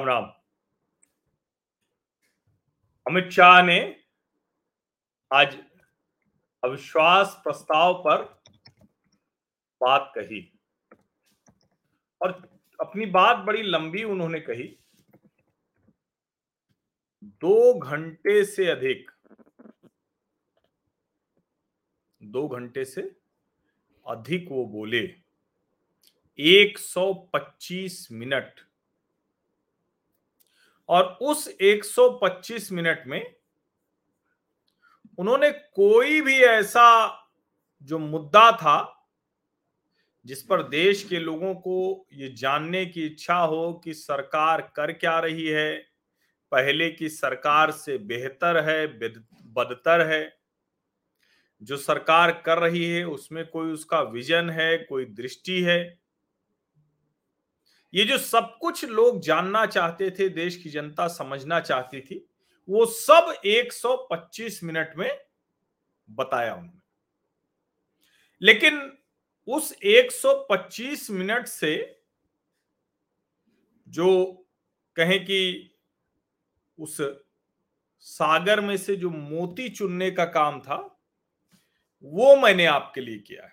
राम राम। अमित शाह ने आज अविश्वास प्रस्ताव पर बात कही और अपनी बात बड़ी लंबी उन्होंने कही। दो घंटे से अधिक, दो घंटे से अधिक वो बोले 125 मिनट और उस 125 मिनट में उन्होंने कोई भी ऐसा जो मुद्दा था जिस पर देश के लोगों को ये जानने की इच्छा हो कि सरकार कर क्या रही है, पहले की सरकार से बेहतर है बदतर है, जो सरकार कर रही है उसमें कोई उसका विजन है, कोई दृष्टि है ये जो सब कुछ लोग जानना चाहते थे, देश की जनता समझना चाहती थी, वो सब 125 मिनट में बताया उन्होंने। लेकिन उस 125 मिनट से जो कहें कि उस सागर में से जो मोती चुनने का काम था, वो मैंने आपके लिए किया है।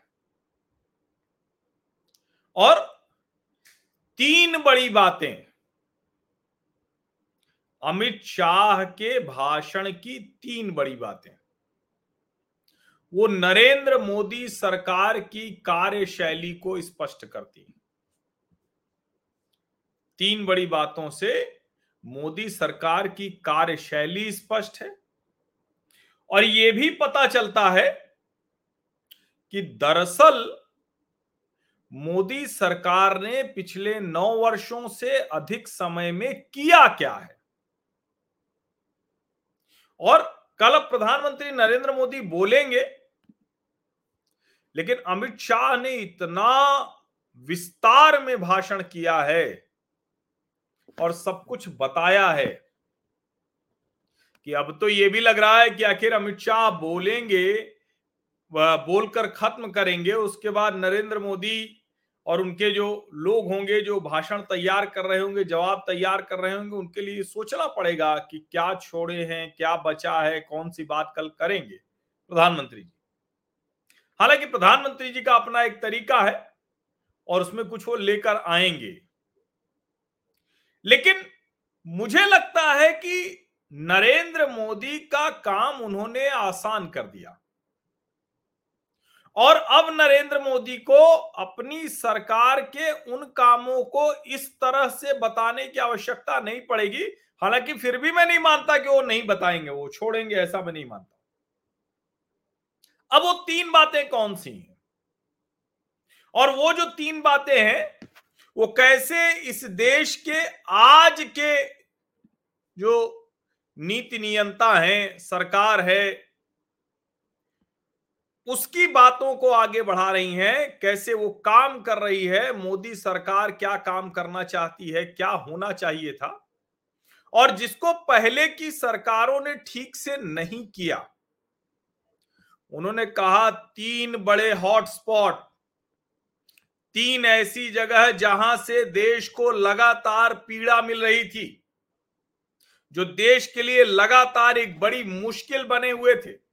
और तीन बड़ी बातें। अमित शाह के भाषण की तीन बड़ी बातें। वो नरेंद्र मोदी सरकार की कार्यशैली को स्पष्ट करती तीन बड़ी बातों से मोदी सरकार की कार्यशैली स्पष्ट है और यह भी पता चलता है कि दरअसल मोदी सरकार ने पिछले नौ वर्षों से अधिक समय में किया क्या है? और कल प्रधानमंत्री नरेंद्र मोदी बोलेंगे, लेकिन अमित शाह ने इतना विस्तार में भाषण किया है और सब कुछ बताया है कि अब तो यह भी लग रहा है कि आखिर अमित शाह बोलेंगे बोलकर खत्म करेंगे, उसके बाद नरेंद्र मोदी और उनके जो लोग होंगे, जो भाषण तैयार कर रहे होंगे, जवाब तैयार कर रहे होंगे, उनके लिए सोचना पड़ेगा कि क्या छोड़े हैं, क्या बचा है, कौन सी बात कल करेंगे। प्रधानमंत्री जी। हालाँकि प्रधानमंत्री जी का अपना एक तरीका है और उसमें कुछ वो लेकर आएँगे। लेकिन मुझे लगता है कि नरेंद्र मोदी का काम उन्होंने आसान कर दिया। और अब नरेंद्र मोदी को अपनी सरकार के उन कामों को इस तरह से बताने की आवश्यकता नहीं पड़ेगी। हालाँकि फिर भी मैं नहीं मानता कि वो नहीं बताएँगे, वो छोड़ेंगे, ऐसा मैं नहीं मानता। अब वो तीन बातें कौन सी हैं? और वो जो तीन बातें हैं, वो कैसे इस देश के आज के जो नीति नियंता है, सरकार है उसकी बातों को आगे बढ़ा रही हैं, कैसे वो काम कर रही है, मोदी सरकार क्या काम करना चाहती है, क्या होना चाहिए था? और जिसको पहले की सरकारों ने ठीक से नहीं किया। उन्होंने कहा, तीन बड़े हॉटस्पॉट, तीन ऐसी जगह जहाँ से देश को लगातार पीड़ा मिल रही थी, जो देश के लिए लगातार एक बड़ी मुश्किल बने हुए थे।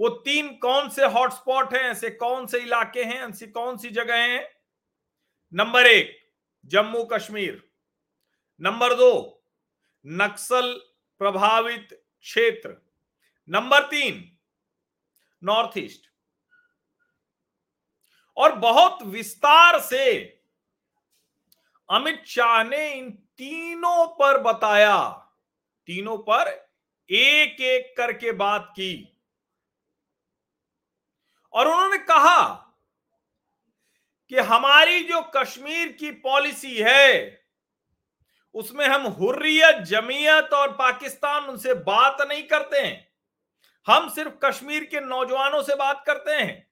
वो तीन कौन से हॉटस्पॉट हैं? ऐसे कौन से इलाके हैं? ऐसी कौन सी जगह हैं? नंबर एक, जम्मू कश्मीर। नंबर दो, नक्सल प्रभावित क्षेत्र। नंबर तीन, नॉर्थ ईस्ट। और बहुत विस्तार से अमित शाह ने इन तीनों पर बताया। तीनों पर एक एक करके बात की। और उन्होंने कहा कि हमारी जो कश्मीर की पॉलिसी है, उसमें हम हुर्रियत, जमीयत और पाकिस्तान उनसे बात नहीं करते हैं। हम सिर्फ़ कश्मीर के नौजवानों से बात करते हैं।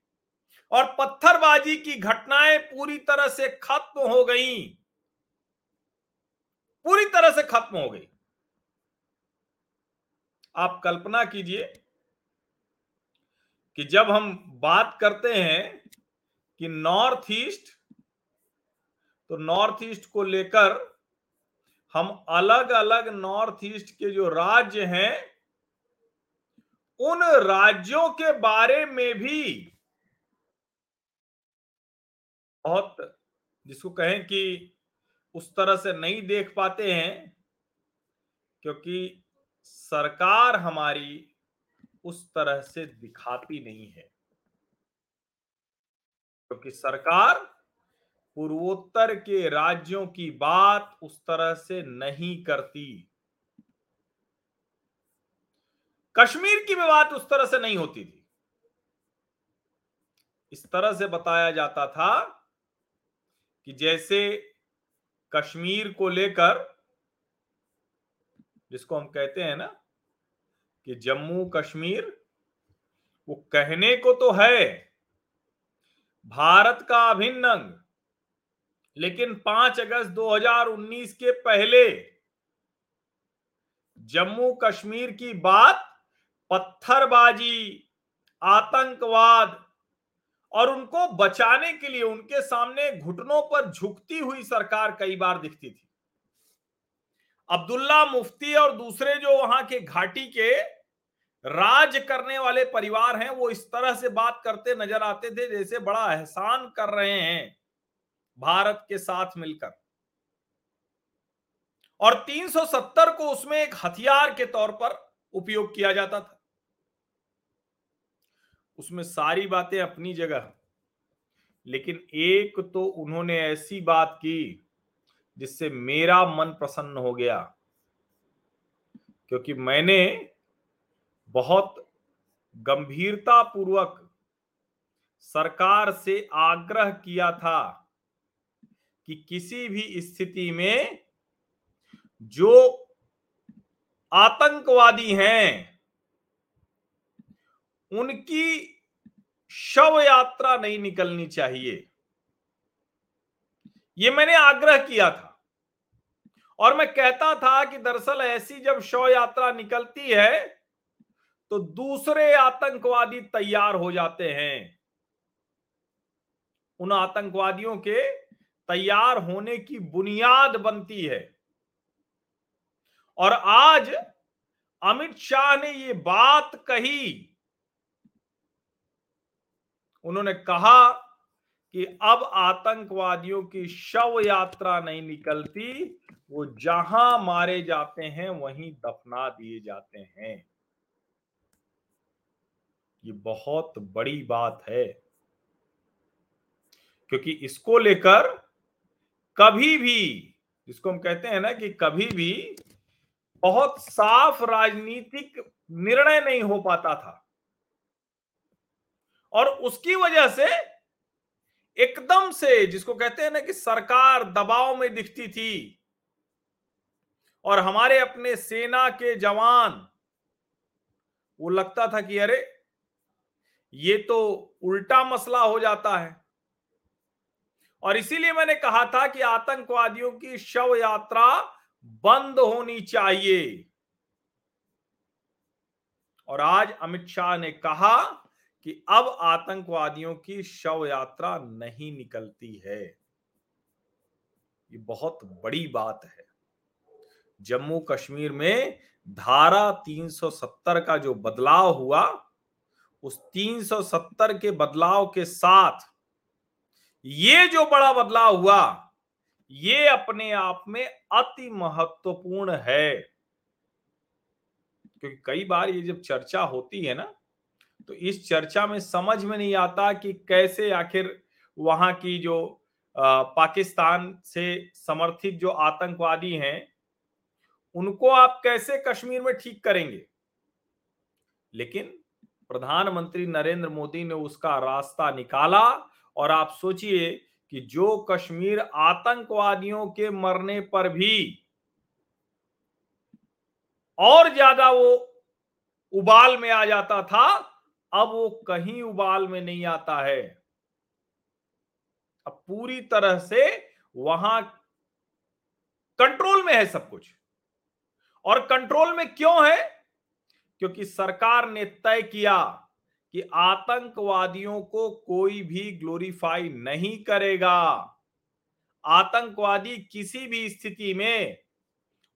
और पत्थरबाजी की घटनाएँ पूरी तरह से खत्म हो गई। पूरी तरह से खत्म हो गई। आप कल्पना कीजिए कि जब हम बात करते हैं कि नॉर्थ ईस्ट तो नॉर्थ ईस्ट को लेकर हम अलग अलग नॉर्थ ईस्ट के जो राज्य हैं, उन राज्यों के बारे में भी बहुत जिसको कहें कि उस तरह से नहीं देख पाते हैं, क्योंकि सरकार हमारी उस तरह से दिखाती नहीं है। क्योंकि सरकार पूर्वोत्तर के राज्यों की बात उस तरह से नहीं करती। कश्मीर की भी बात उस तरह से नहीं होती थी। इस तरह से बताया जाता था कि जैसे कश्मीर को लेकर, जिसको हम कहते हैं ना कि जम्मू कश्मीर, वो कहने को तो है, भारत का अभिन्न अंग, लेकिन 5 अगस्त 2019 के पहले जम्मू कश्मीर की बात, पत्थरबाजी, आतंकवाद और उनको बचाने के लिए उनके सामने घुटनों पर झुकती हुई सरकार कई बार दिखती थी। अब्दुल्ला मुफ्ती और दूसरे जो वहाँ के घाटी के राज करने वाले परिवार हैं, वो इस तरह से बात करते नज़र आते थे जैसे बड़ा एहसान कर रहे हैं भारत के साथ मिलकर। और 370 को उसमें एक हथियार के तौर पर उपयोग किया जाता था। उसमें सारी बातें अपनी जगह, लेकिन एक तो उन्होंने ऐसी बात की जिससे मेरा मन प्रसन्न हो गया, क्योंकि मैंने बहुत गंभीरता पूर्वक सरकार से आग्रह किया था कि किसी भी स्थिति में जो आतंकवादी हैं, उनकी शव यात्रा नहीं निकलनी चाहिए। ये मैंने आग्रह किया था। और मैं कहता था कि दरअसल ऐसी जब शव यात्रा निकलती है तो दूसरे आतंकवादी तैयार हो जाते हैं। उन आतंकवादियों के तैयार होने की बुनियाद बनती है। और आज अमित शाह ने ये बात कही। उन्होंने कहा कि अब आतंकवादियों की शव यात्रा नहीं निकलती, वो जहाँ मारे जाते हैं, वहीं दफना दिए जाते हैं। ये बहुत बड़ी बात है। क्योंकि इसको लेकर कभी भी, जिसको हम कहते हैं ना कि कभी भी बहुत साफ़ राजनीतिक निर्णय नहीं हो पाता था। और उसकी वजह से एकदम से जिसको कहते हैं ना कि सरकार दबाव में दिखती थी और हमारे अपने सेना के जवान, वो लगता था कि अरे ये तो उल्टा मसला हो जाता है। और इसीलिए मैंने कहा था कि आतंकवादियों की शव यात्रा बंद होनी चाहिए। और आज अमित शाह ने कहा कि अब आतंकवादियों की शव यात्रा नहीं निकलती है। ये बहुत बड़ी बात है। जम्मू कश्मीर में धारा 370 का जो बदलाव हुआ उस 370 के बदलाव के साथ ये जो बड़ा बदलाव हुआ, ये अपने आप में अति महत्वपूर्ण है। क्योंकि कई बार ये जब चर्चा होती है ना तो इस चर्चा में समझ में नहीं आता कि कैसे आखिर वहाँ की जो पाकिस्तान से समर्थित जो आतंकवादी हैं, उनको आप कैसे कश्मीर में ठीक करेंगे? लेकिन प्रधानमंत्री नरेंद्र मोदी ने उसका रास्ता निकाला और आप सोचिए कि जो कश्मीर आतंकवादियों के मरने पर भी और ज़्यादा वो उबाल में आ जाता था, अब वो कहीं उबाल में नहीं आता है। अब पूरी तरह से वहाँ कंट्रोल में है सब कुछ। और कंट्रोल में क्यों है? क्योंकि सरकार ने तय किया कि आतंकवादियों को कोई भी ग्लोरीफाई नहीं करेगा। आतंकवादी किसी भी स्थिति में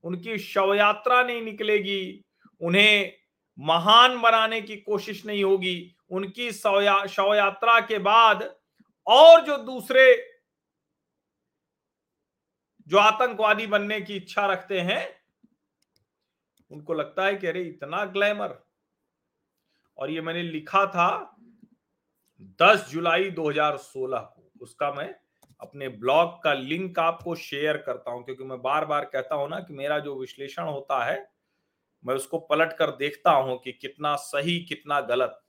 उनकी शव यात्रा नहीं निकलेगी, उन्हें महान बनाने की कोशिश नहीं होगी। उनकी शव यात्रा के बाद और जो दूसरे जो आतंकवादी बनने की इच्छा रखते हैं उनको लगता है कि अरे, इतना ग्लैमर। और ये मैंने लिखा था 10 जुलाई 2016 को। उसका मैं अपने ब्लॉग का लिंक आपको शेयर करता हूँ, क्योंकि मैं बार बार कहता हूँ ना कि मेरा जो विश्लेषण होता है, मैं उसको पलट कर देखता हूँ कि कितना सही, कितना गलत।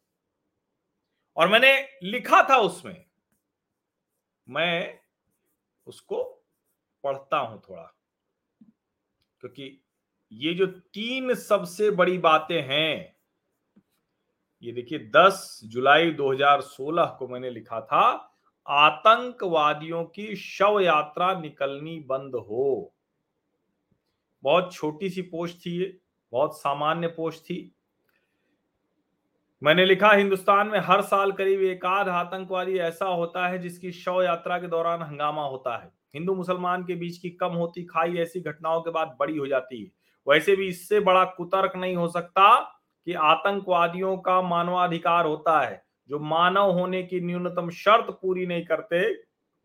और मैंने लिखा था उसमें, मैं उसको पढ़ता हूँ थोड़ा, क्योंकि ये जो तीन सबसे बड़ी बातें हैं, ये देखिए 10 जुलाई 2016 को मैंने लिखा था, आतंकवादियों की शव यात्रा निकलनी बंद हो। बहुत छोटी सी पोस्ट थी ये, बहुत सामान्य पोस्ट थी। मैंने लिखा, हिंदुस्तान में हर साल करीब एक आध आतंकवादी ऐसा होता है जिसकी शव यात्रा के दौरान हंगामा होता है। हिंदू मुसलमान के बीच की कम होती, खाई ऐसी घटनाओं के बाद बड़ी हो जाती है। वैसे भी इससे बड़ा कुतर्क नहीं हो सकता कि आतंकवादियों का मानवाधिकार होता है। जो मानव होने की न्यूनतम शर्त पूरी नहीं करते,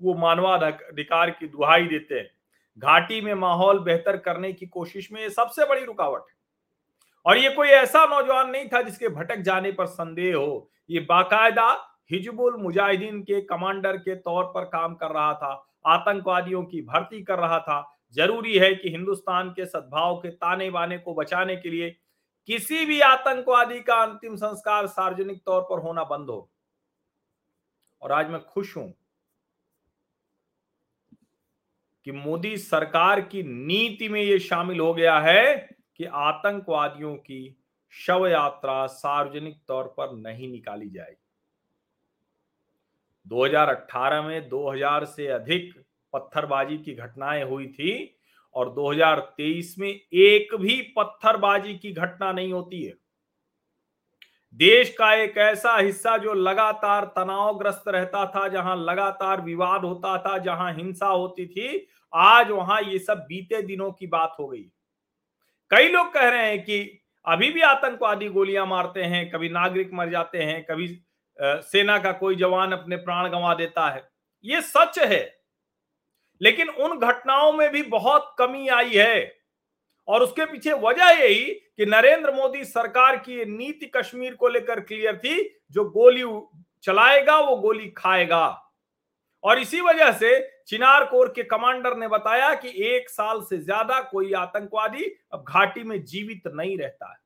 वो मानवाधिकार की दुहाई देते हैं। घाटी में माहौल बेहतर करने की कोशिश में ये सबसे बड़ी रुकावट है। और ये कोई ऐसा नौजवान नहीं था जिसके भटक जाने पर संदेह हो। ये बाकायदा हिजबुल मुजाहिदीन के कमांडर के तौर पर काम कर रहा था, आतंकवादियों की भर्ती कर रहा था ज़रूरी है कि हिंदुस्तान के सद्भाव के ताने बाने को बचाने के लिए किसी भी आतंकवादी का अंतिम संस्कार सार्वजनिक तौर पर होना बंद हो। और आज मैं खुश हूँ कि मोदी सरकार की नीति में यह शामिल हो गया है कि आतंकवादियों की शव यात्रा सार्वजनिक तौर पर नहीं निकाली जाएगी। 2018 में 2000 से अधिक पत्थरबाजी की घटनाएँ हुई थी और 2023 में एक भी पत्थरबाजी की घटना नहीं होती है। देश का एक ऐसा हिस्सा जो लगातार तनावग्रस्त रहता था, जहाँ लगातार विवाद होता था, जहाँ हिंसा होती थी, आज वहाँ ये सब बीते दिनों की बात हो गई। कई लोग कह रहे हैं कि अभी भी आतंकवादी गोलियाँ मारते हैं, कभी नागरिक मर जाते हैं, कभी सेना का कोई जवान अपने प्राण गंवा देता है। ये सच है। लेकिन उन घटनाओं में भी बहुत कमी आई है। और उसके पीछे वजह यही कि नरेंद्र मोदी सरकार की नीति कश्मीर को लेकर क्लियर थी, जो गोली चलाएगा, वो गोली खाएगा। और इसी वजह से चिनार कोर के कमांडर ने बताया कि एक साल से ज़्यादा कोई आतंकवादी अब घाटी में जीवित नहीं रहता है।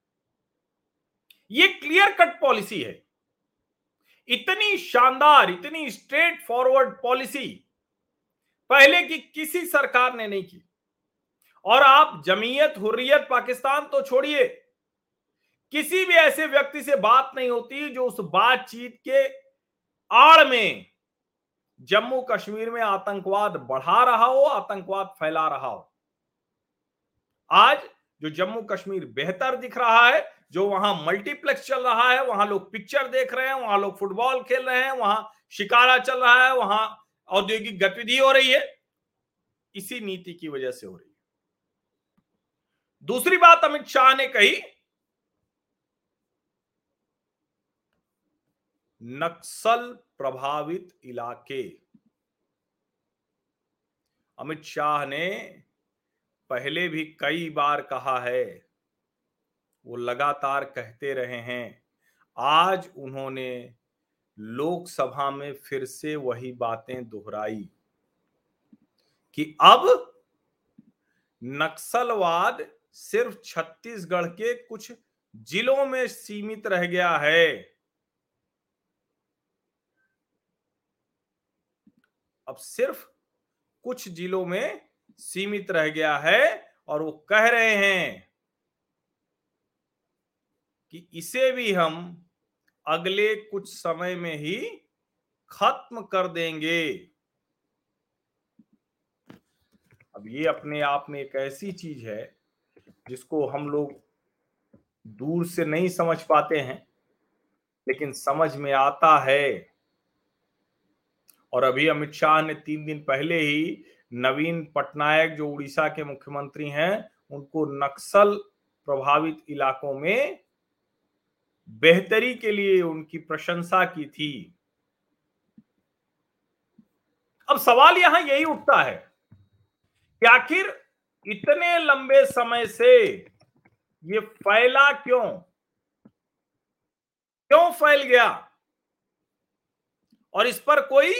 ये क्लियर कट पॉलिसी है। इतनी शानदार, इतनी स्ट्रेट फॉरवर्ड पॉलिसी पहले की किसी सरकार ने नहीं की। और आप जमीयत, हुर्रियत पाकिस्तान तो छोड़िए। किसी भी ऐसे व्यक्ति से बात नहीं होती जो उस बातचीत के आड़ में जम्मू कश्मीर में आतंकवाद बढ़ा रहा हो, आतंकवाद फैला रहा हो। आज जो जम्मू कश्मीर बेहतर दिख रहा है, जो वहाँ मल्टीप्लेक्स चल रहा है, वहाँ लोग पिक्चर देख रहे हैं, वहाँ लोग फुटबॉल खेल रहे हैं, वहाँ शिकारा चल रहा है, वहाँ औद्योगिक गतिविधि हो रही है, इसी नीति की वजह से हो रही है। दूसरी बात अमित शाह ने कही, नक्सल प्रभावित इलाके। अमित शाह ने पहले भी कई बार कहा है, वो लगातार कहते रहे हैं, आज उन्होंने लोकसभा में फिर से वही बातें दोहराई कि अब नक्सलवाद सिर्फ़ छत्तीसगढ़ के कुछ जिलों में सीमित रह गया है। अब सिर्फ़ कुछ जिलों में सीमित रह गया है और वो कह रहे हैं कि इसे भी हम अगले कुछ समय में ही खत्म कर देंगे। अब ये अपने आप में एक ऐसी चीज़ है, जिसको हम लोग दूर से नहीं समझ पाते हैं, लेकिन समझ में आता है। और अभी अमित शाह ने तीन दिन पहले ही नवीन पटनायक, जो उड़ीसा के मुख्यमंत्री हैं, उनको नक्सल प्रभावित इलाकों में बेहतरी के लिए उनकी प्रशंसा की थी। अब सवाल यहाँ यही उठता है कि आखिर इतने लंबे समय से ये फैला क्यों? क्यों फैल गया? और इस पर कोई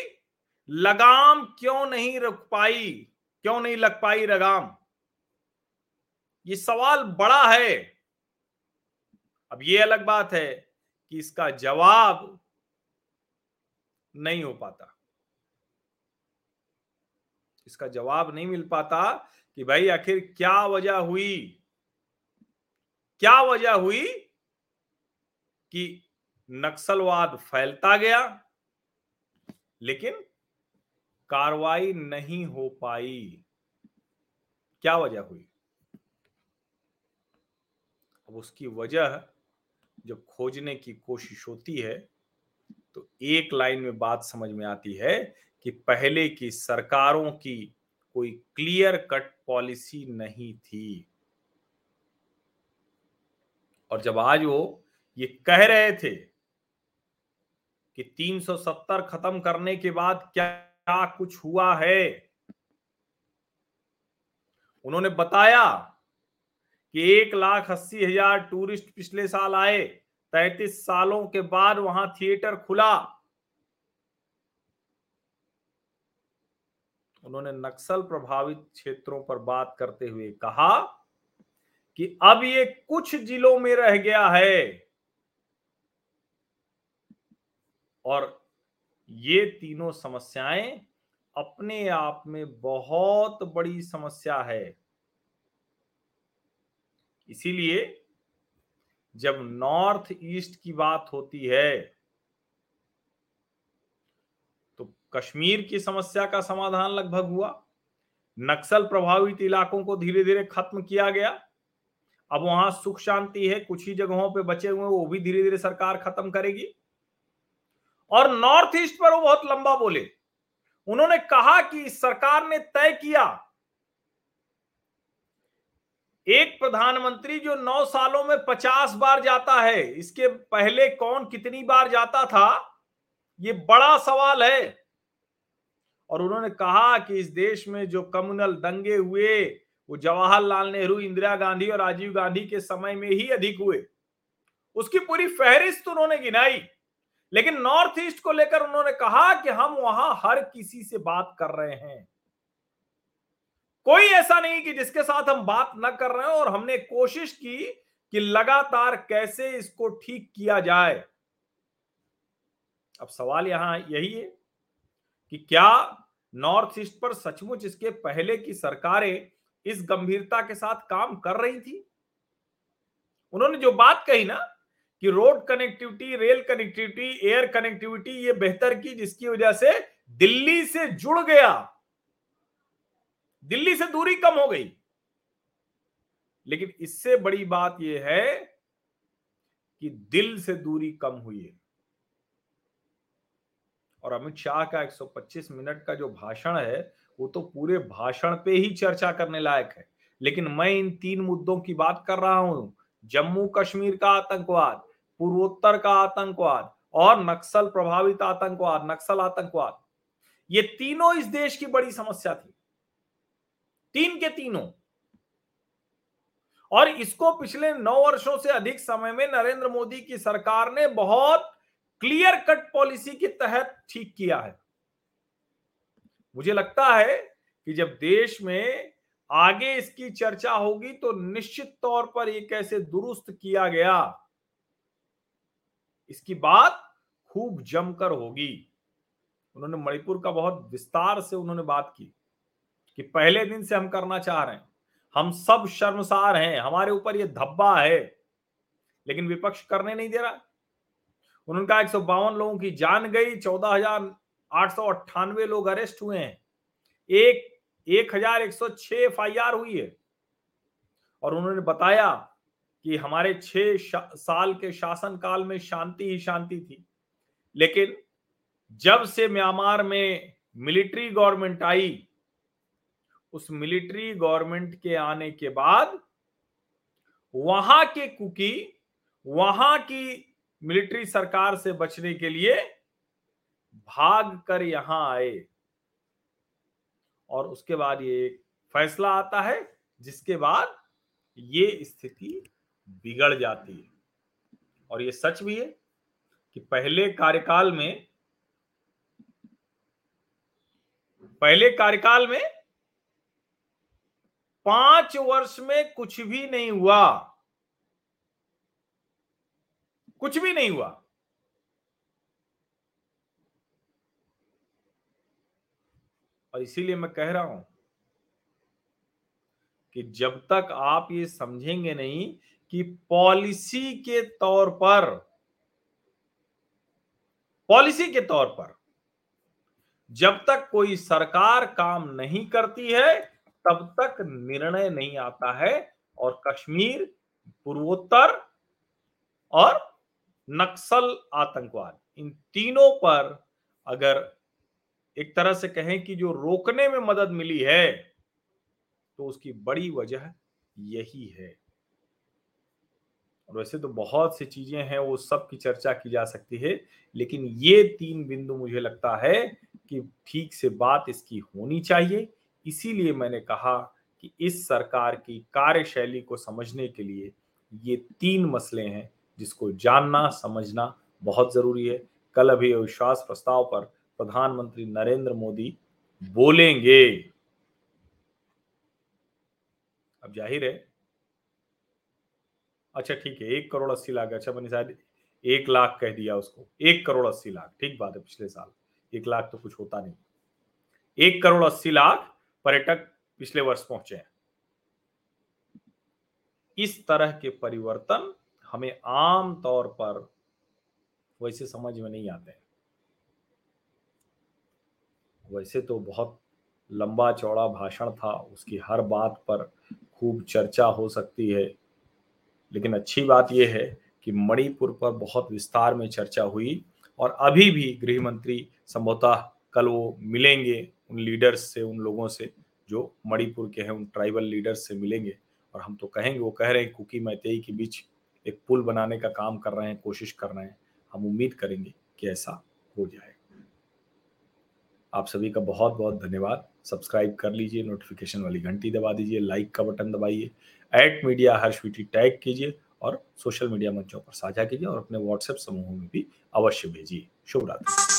लगाम क्यों नहीं रख पाई? क्यों नहीं लग पाई लगाम? ये सवाल बड़ा है। अब ये अलग बात है कि इसका जवाब नहीं हो पाता। इसका जवाब नहीं मिल पाता कि भाई आखिर क्या वजह हुई? क्या वजह हुई कि नक्सलवाद फैलता गया, लेकिन कार्रवाई नहीं हो पाई? क्या वजह हुई? अब उसकी वजह जब खोजने की कोशिश होती है तो एक लाइन में बात समझ में आती है कि पहले की सरकारों की कोई क्लियर कट पॉलिसी नहीं थी। और जब आज वो ये कह रहे थे कि 370 खत्म करने के बाद क्या कुछ हुआ है, उन्होंने बताया कि एक लाख अस्सी हज़ार टूरिस्ट पिछले साल आए, तैतीस सालों के बाद वहाँ थिएटर खुला। उन्होंने नक्सल प्रभावित क्षेत्रों पर बात करते हुए कहा कि अब ये कुछ जिलों में रह गया है। और ये तीनों समस्याएँ अपने आप में बहुत बड़ी समस्या है। इसीलिए जब नॉर्थ ईस्ट की बात होती है तो कश्मीर की समस्या का समाधान लगभग हुआ। नक्सल प्रभावित इलाकों को धीरे धीरे खत्म किया गया। अब वहाँ सुख शांति है, कुछ ही जगहों पे बचे हुए वो भी धीरे धीरे सरकार खत्म करेगी। और नॉर्थ ईस्ट पर वो बहुत लंबा बोले। उन्होंने कहा कि सरकार ने तय किया एक प्रधानमंत्री जो नौ सालों में पचास बार जाता है, इसके पहले कौन कितनी बार जाता था? ये बड़ा सवाल है। और उन्होंने कहा कि इस देश में जो कम्युनल दंगे हुए, वो जवाहरलाल नेहरू, इंदिरा गांधी और राजीव गांधी के समय में ही अधिक हुए। उसकी पूरी फहरिस्त उन्होंने गिनाई। लेकिन नॉर्थ ईस्ट को लेकर उन्होंने कहा कि हम वहाँ हर किसी से बात कर रहे हैं। कोई ऐसा नहीं कि जिसके साथ हम बात न कर रहे हैं और हमने कोशिश की कि लगातार कैसे इसको ठीक किया जाए। अब सवाल यहाँ यही है कि क्या नॉर्थ ईस्ट पर सचमुच इसके पहले की सरकारें इस गंभीरता के साथ काम कर रही थी? उन्होंने जो बात कही ना कि road connectivity, rail connectivity, air connectivity ये बेहतर की जिसकी वजह से दिल्ली से जुड़ गया। दिल्ली से दूरी कम हो गई। लेकिन इससे बड़ी बात यह है कि दिल से दूरी कम हुई है। और अमित शाह का 125 मिनट का जो भाषण है, वो तो पूरे भाषण पे ही चर्चा करने लायक है। लेकिन मैं इन तीन मुद्दों की बात कर रहा हूँ। जम्मू कश्मीर का आतंकवाद, पूर्वोत्तर का आतंकवाद और नक्सल प्रभावित आतंकवाद, नक्सल आतंकवाद। ये तीनों इस देश की बड़ी समस्या थी। तीन के तीनों। और इसको पिछले नौ वर्षों से अधिक समय में नरेंद्र मोदी की सरकार ने बहुत क्लियर कट पॉलिसी के तहत ठीक किया है। मुझे लगता है कि जब देश में आगे इसकी चर्चा होगी तो निश्चित तौर पर यह कैसे दुरुस्त किया गया, इसकी बात खूब जमकर होगी। उन्होंने मणिपुर का बहुत विस्तार से उन्होंने बात की। कि पहले दिन से हम करना चाह रहे हैं। हम सब शर्मसार हैं, हमारे ऊपर ये धब्बा है, लेकिन विपक्ष करने नहीं दे रहा। उन्होंने कहा एक सौ बावन लोगों की जान गई, चौदह हज़ार आठ सौ अट्ठानवे लोग अरेस्ट हुए हैं। एक एक हज़ार एक सौ छह एफ़ आई आर हुई है। और उन्होंने बताया कि हमारे छह साल के शासन काल में शांति ही शांति थी। लेकिन जब से म्यांमार में मिलिट्री गवर्नमेंट आई उस मिलिट्री गवर्नमेंट के आने के बाद वहाँ के कुकी, वहाँ की मिलिट्री सरकार से बचने के लिए भाग कर यहाँ आए। और उसके बाद ये एक फैसला आता है, जिसके बाद ये स्थिति बिगड़ जाती है। और ये सच भी है कि पहले कार्यकाल में, पहले कार्यकाल में पाँच वर्ष में कुछ भी नहीं हुआ। कुछ भी नहीं हुआ। और इसीलिए मैं कह रहा हूँ कि जब तक आप ये समझेंगे नहीं कि पॉलिसी के तौर पर, पॉलिसी के तौर पर जब तक कोई सरकार काम नहीं करती है तब तक निर्णय नहीं आता है और कश्मीर, पूर्वोत्तर और नक्सल आतंकवाद। इन तीनों पर अगर एक तरह से कहें कि जो रोकने में मदद मिली है तो उसकी बड़ी वजह यही है। और वैसे तो बहुत सी चीज़ें हैं, वो सब की चर्चा की जा सकती है, लेकिन ये तीन बिंदु मुझे लगता है कि ठीक से बात इसकी होनी चाहिए। इसीलिए मैंने कहा कि इस सरकार की कार्यशैली को समझने के लिए ये तीन मसले हैं जिसको जानना, समझना बहुत ज़रूरी है। कल अभी अविश्वास प्रस्ताव पर प्रधानमंत्री नरेंद्र मोदी बोलेंगे। अब ज़ाहिर है। अच्छा ठीक है, एक करोड़ अस्सी लाख अच्छा मैंने शायद एक लाख कह दिया उसको। एक करोड़ अस्सी लाख, ठीक बात है, पिछले साल। एक लाख तो कुछ होता नहीं। एक करोड़ अस्सी लाख पर्यटक पिछले वर्ष पहुँचे हैं। इस तरह के परिवर्तन हमें आम तौर पर वैसे समझ में नहीं आते वैसे तो बहुत लंबा चौड़ा भाषण था, उसकी हर बात पर खूब चर्चा हो सकती है। लेकिन अच्छी बात यह है कि मणिपुर पर बहुत विस्तार में चर्चा हुई और अभी भी गृह मंत्री संभवतः कल वो मिलेंगे। उन लीडर्स से, उन लोगों से जो मणिपुर के हैं, उन ट्राइबल लीडर्स से मिलेंगे। और हम तो कहेंगे, वो कह रहे हैं, कुकी मैतेई के बीच एक पुल बनाने का काम कर रहे हैं, कोशिश कर रहे हैं। हम उम्मीद करेंगे कि ऐसा हो जाए। आप सभी का बहुत बहुत धन्यवाद। सब्सक्राइब कर लीजिए नोटिफिकेशन वाली घंटी दबा दीजिए लाइक का बटन दबाइए एट मीडिया हर स्वीटी टैग कीजिए और सोशल मीडिया मंचों पर साझा कीजिए और अपने व्हाट्सएप समूहों में भी अवश्य भेजिए। शुभ रात्रि।